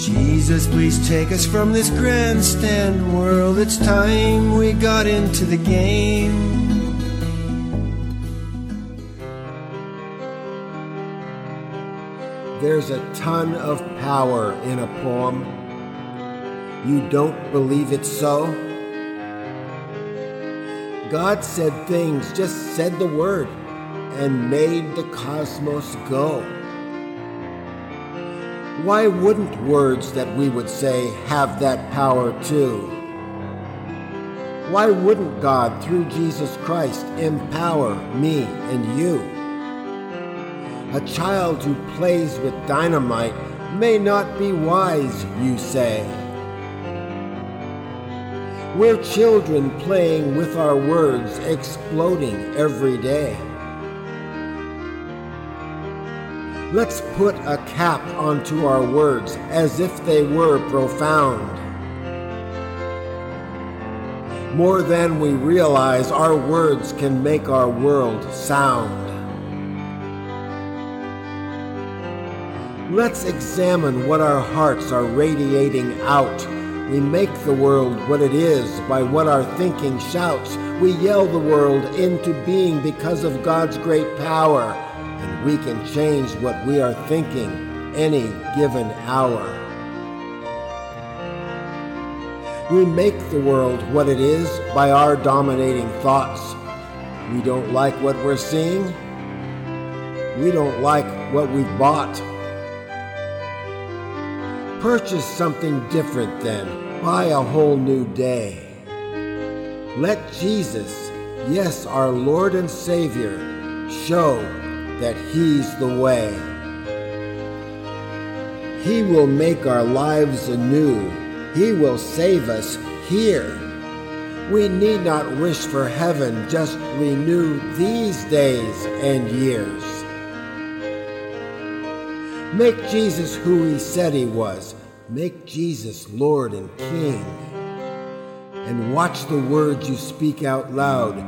Jesus, please take us from this grandstand world. It's time we got into the game. There's a ton of power in a poem. You don't believe it's so? God said things, just said the word, and made the cosmos go. Why wouldn't words that we would say have that power too? Why wouldn't God, through Jesus Christ, empower me and you? A child who plays with dynamite may not be wise, you say. We're children playing with our words, exploding every day. Let's put a cap onto our words as if they were profound. More than we realize, our words can make our world sound. Let's examine what our hearts are radiating out. We make the world what it is by what our thinking shouts. We yell the world into being because of God's great power, and we can change what we are thinking any given hour. We make the world what it is by our dominating thoughts. We don't like what we're seeing. We don't like what we've bought. Purchase something different then. Buy a whole new day. Let Jesus, yes, our Lord and Savior, show that He's the way. He will make our lives anew. He will save us here. We need not wish for heaven, just renew these days and years. Make Jesus who he said he was. Make Jesus Lord and King. And watch the words you speak out loud,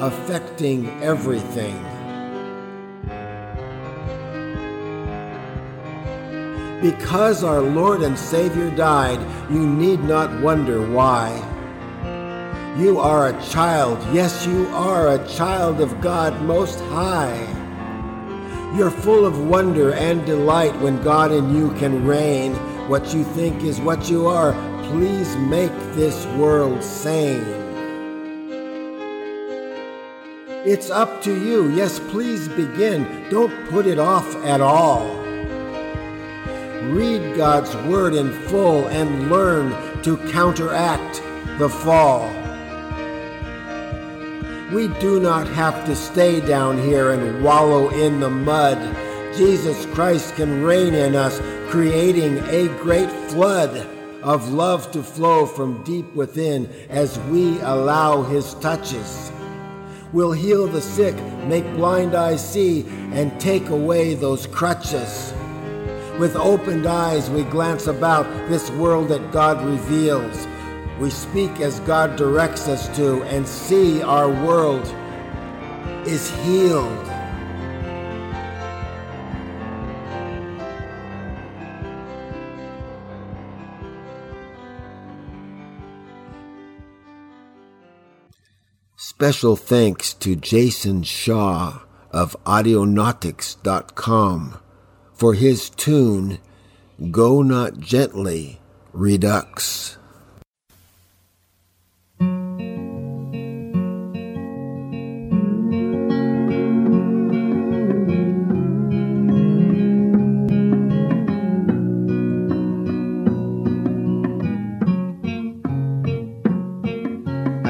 affecting everything. Because our Lord and Savior died, you need not wonder why. You are a child, yes, you are a child of God Most High. You're full of wonder and delight when God in you can reign. What you think is what you are. Please make this world sane. It's up to you. Yes, please begin. Don't put it off at all. God's Word in full and learn to counteract the fall. We do not have to stay down here and wallow in the mud. Jesus Christ can reign in us, creating a great flood of love to flow from deep within as we allow His touches. We'll heal the sick, make blind eyes see, and take away those crutches. With opened eyes, we glance about this world that God reveals we speak as God directs us to and see our world is healed. Special thanks to Jason Shaw of Audionautix.com for his tune Go Not Gently Redux. I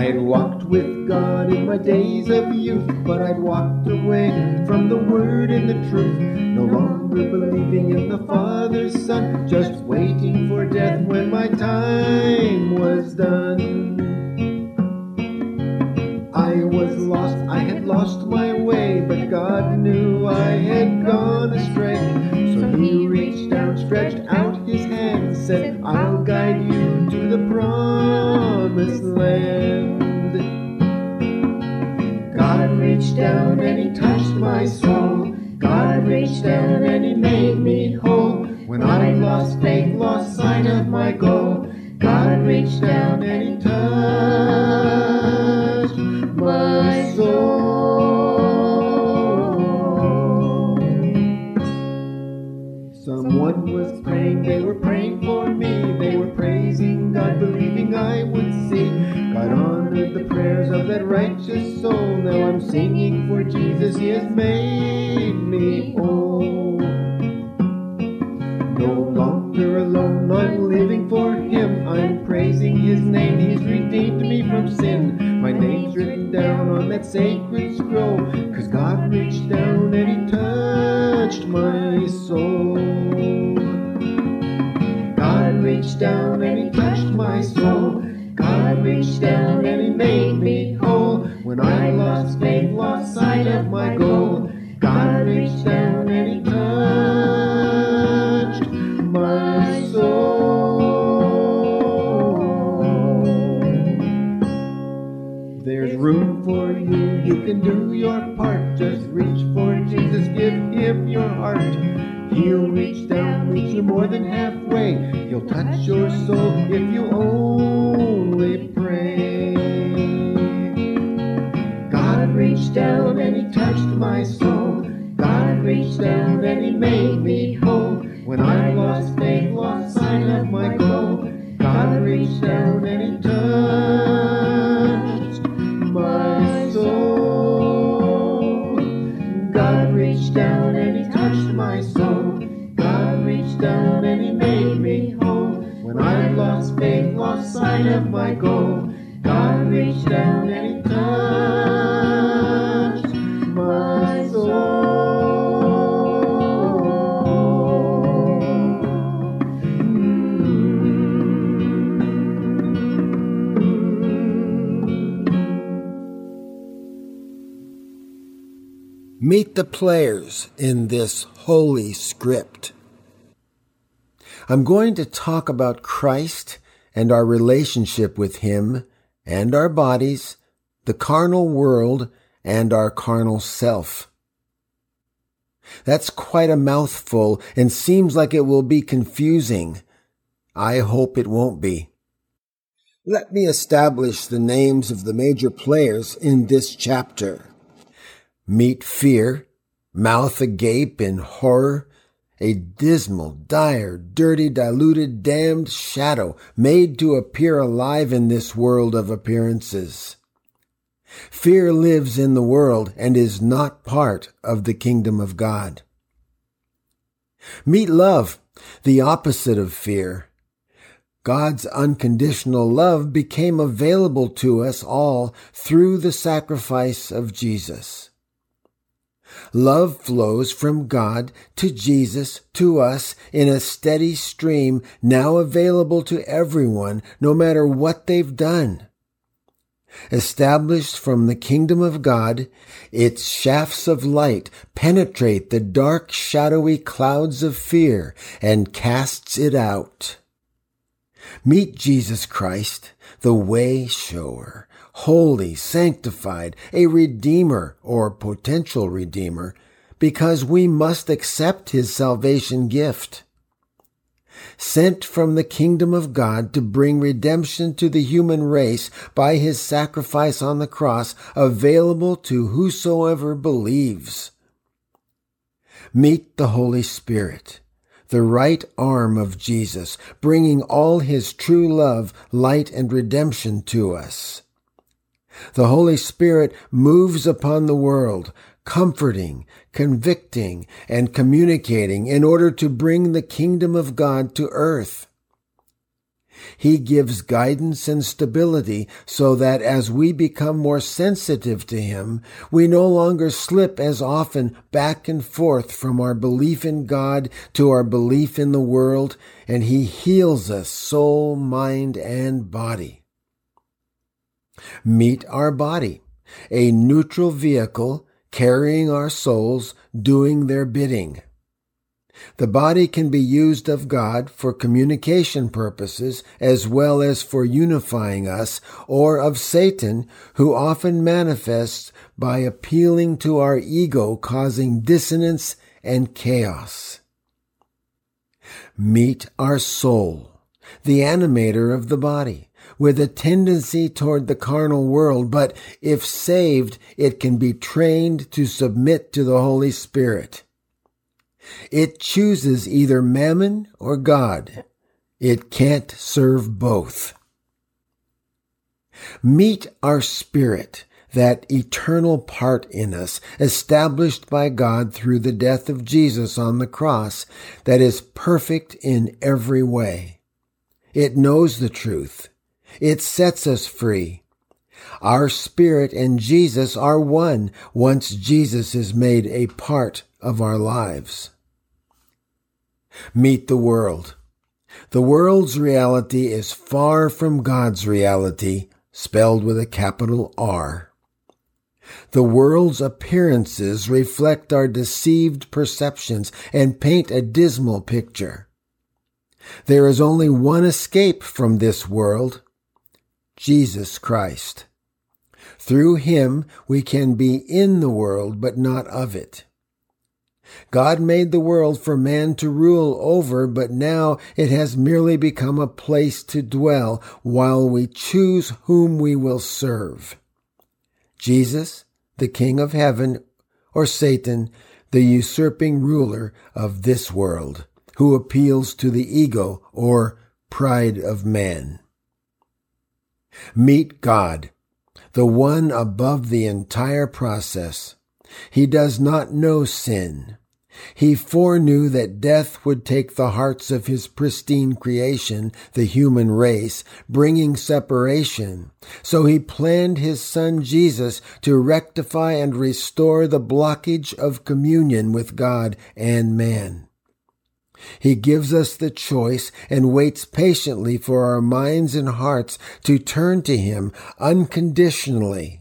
had walked with God in my days of youth, but I'd walked away from the word and the truth. No longer believing in the Father, Son, just waiting for death when my time was done. I was lost, I had lost my way, but God knew I had gone astray. So He reached down, stretched out His hand, said, I'll guide Someone was praying, they were praying for me. They were praising God, believing I would see. God honored the prayers of that righteous soul. Now I'm singing for Jesus, He has made me whole. No longer alone, I'm living for Him. I'm praising His name, He's redeemed me from sin. My name's written down on that sacred scroll. Cause God reached down and He touched my God reached down and He made me whole. When I lost faith, lost sight of my goal. God reached down and He touched my soul. God reached down and He touched my soul. God reached down and He made me whole. When I lost faith, lost sight of my goal. God reached down and He touched Meet the players in this holy script. I'm going to talk about Christ and our relationship with Him and our bodies, the carnal world, and our carnal self. That's quite a mouthful and seems like it will be confusing. I hope it won't be. Let me establish the names of the major players in this chapter. Meet fear, mouth agape in horror, a dismal, dire, dirty, diluted, damned shadow made to appear alive in this world of appearances. Fear lives in the world and is not part of the kingdom of God. Meet love, the opposite of fear. God's unconditional love became available to us all through the sacrifice of Jesus. Love flows from God to Jesus to us in a steady stream now available to everyone, no matter what they've done. Established from the kingdom of God, its shafts of light penetrate the dark shadowy clouds of fear and casts it out. Meet Jesus Christ, the way shower, holy, sanctified, a redeemer or potential redeemer, because we must accept his salvation gift. Sent from the kingdom of God to bring redemption to the human race by his sacrifice on the cross, available to whosoever believes. Meet the Holy Spirit the right arm of Jesus, bringing all his true love, light, and redemption to us. The Holy Spirit moves upon the world, comforting, convicting, and communicating in order to bring the kingdom of God to earth. He gives guidance and stability so that as we become more sensitive to Him, we no longer slip as often back and forth from our belief in God to our belief in the world, and He heals us soul, mind, and body. Meet our body, a neutral vehicle carrying our souls, doing their bidding. The body can be used of God for communication purposes as well as for unifying us, or of Satan, who often manifests by appealing to our ego, causing dissonance and chaos. Meet our soul, the animator of the body with a tendency toward the carnal world, but if saved, it can be trained to submit to the Holy Spirit. It chooses either mammon or God. It can't serve both. Meet our spirit, that eternal part in us, established by God through the death of Jesus on the cross, that is perfect in every way. It knows the truth. It sets us free. Our spirit and Jesus are one once Jesus is made a part of our lives. Meet the world. The world's reality is far from God's reality, spelled with a capital R. The world's appearances reflect our deceived perceptions and paint a dismal picture. There is only one escape from this world Jesus Christ. Through him we can be in the world, but not of it. God made the world for man to rule over, but now it has merely become a place to dwell while we choose whom we will serve. Jesus, the King of heaven, or Satan, the usurping ruler of this world, who appeals to the ego or pride of man. Meet God, the one above the entire process. He does not know sin. He foreknew that death would take the hearts of his pristine creation, the human race, bringing separation. So he planned his son Jesus to rectify and restore the blockage of communion with God and man. He gives us the choice and waits patiently for our minds and hearts to turn to Him unconditionally.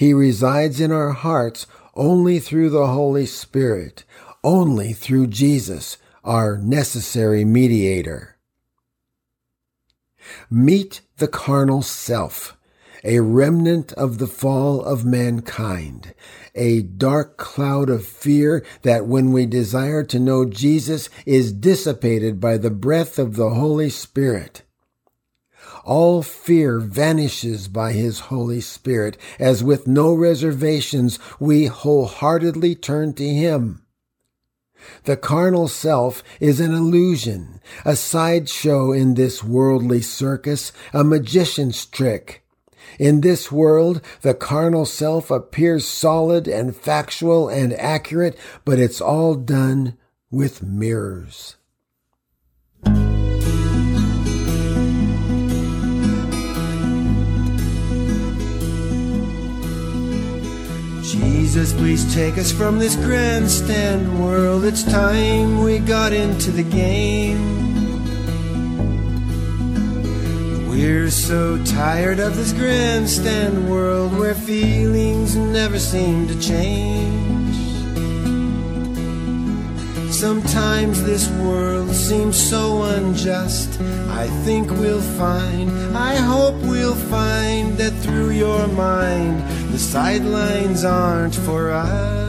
He resides in our hearts only through the Holy Spirit, only through Jesus, our necessary mediator. Meet the carnal self, a remnant of the fall of mankind, a dark cloud of fear that when we desire to know Jesus is dissipated by the breath of the Holy Spirit. All fear vanishes by His Holy Spirit, as with no reservations we wholeheartedly turn to Him. The carnal self is an illusion, a sideshow in this worldly circus, a magician's trick. In this world, the carnal self appears solid and factual and accurate, but it's all done with mirrors. Jesus, please take us from this grandstand world. It's time we got into the game. We're so tired of this grandstand world where feelings never seem to change. Sometimes this world seems so unjust. I think we'll find, I hope we'll find that through your mind, sidelines aren't for us.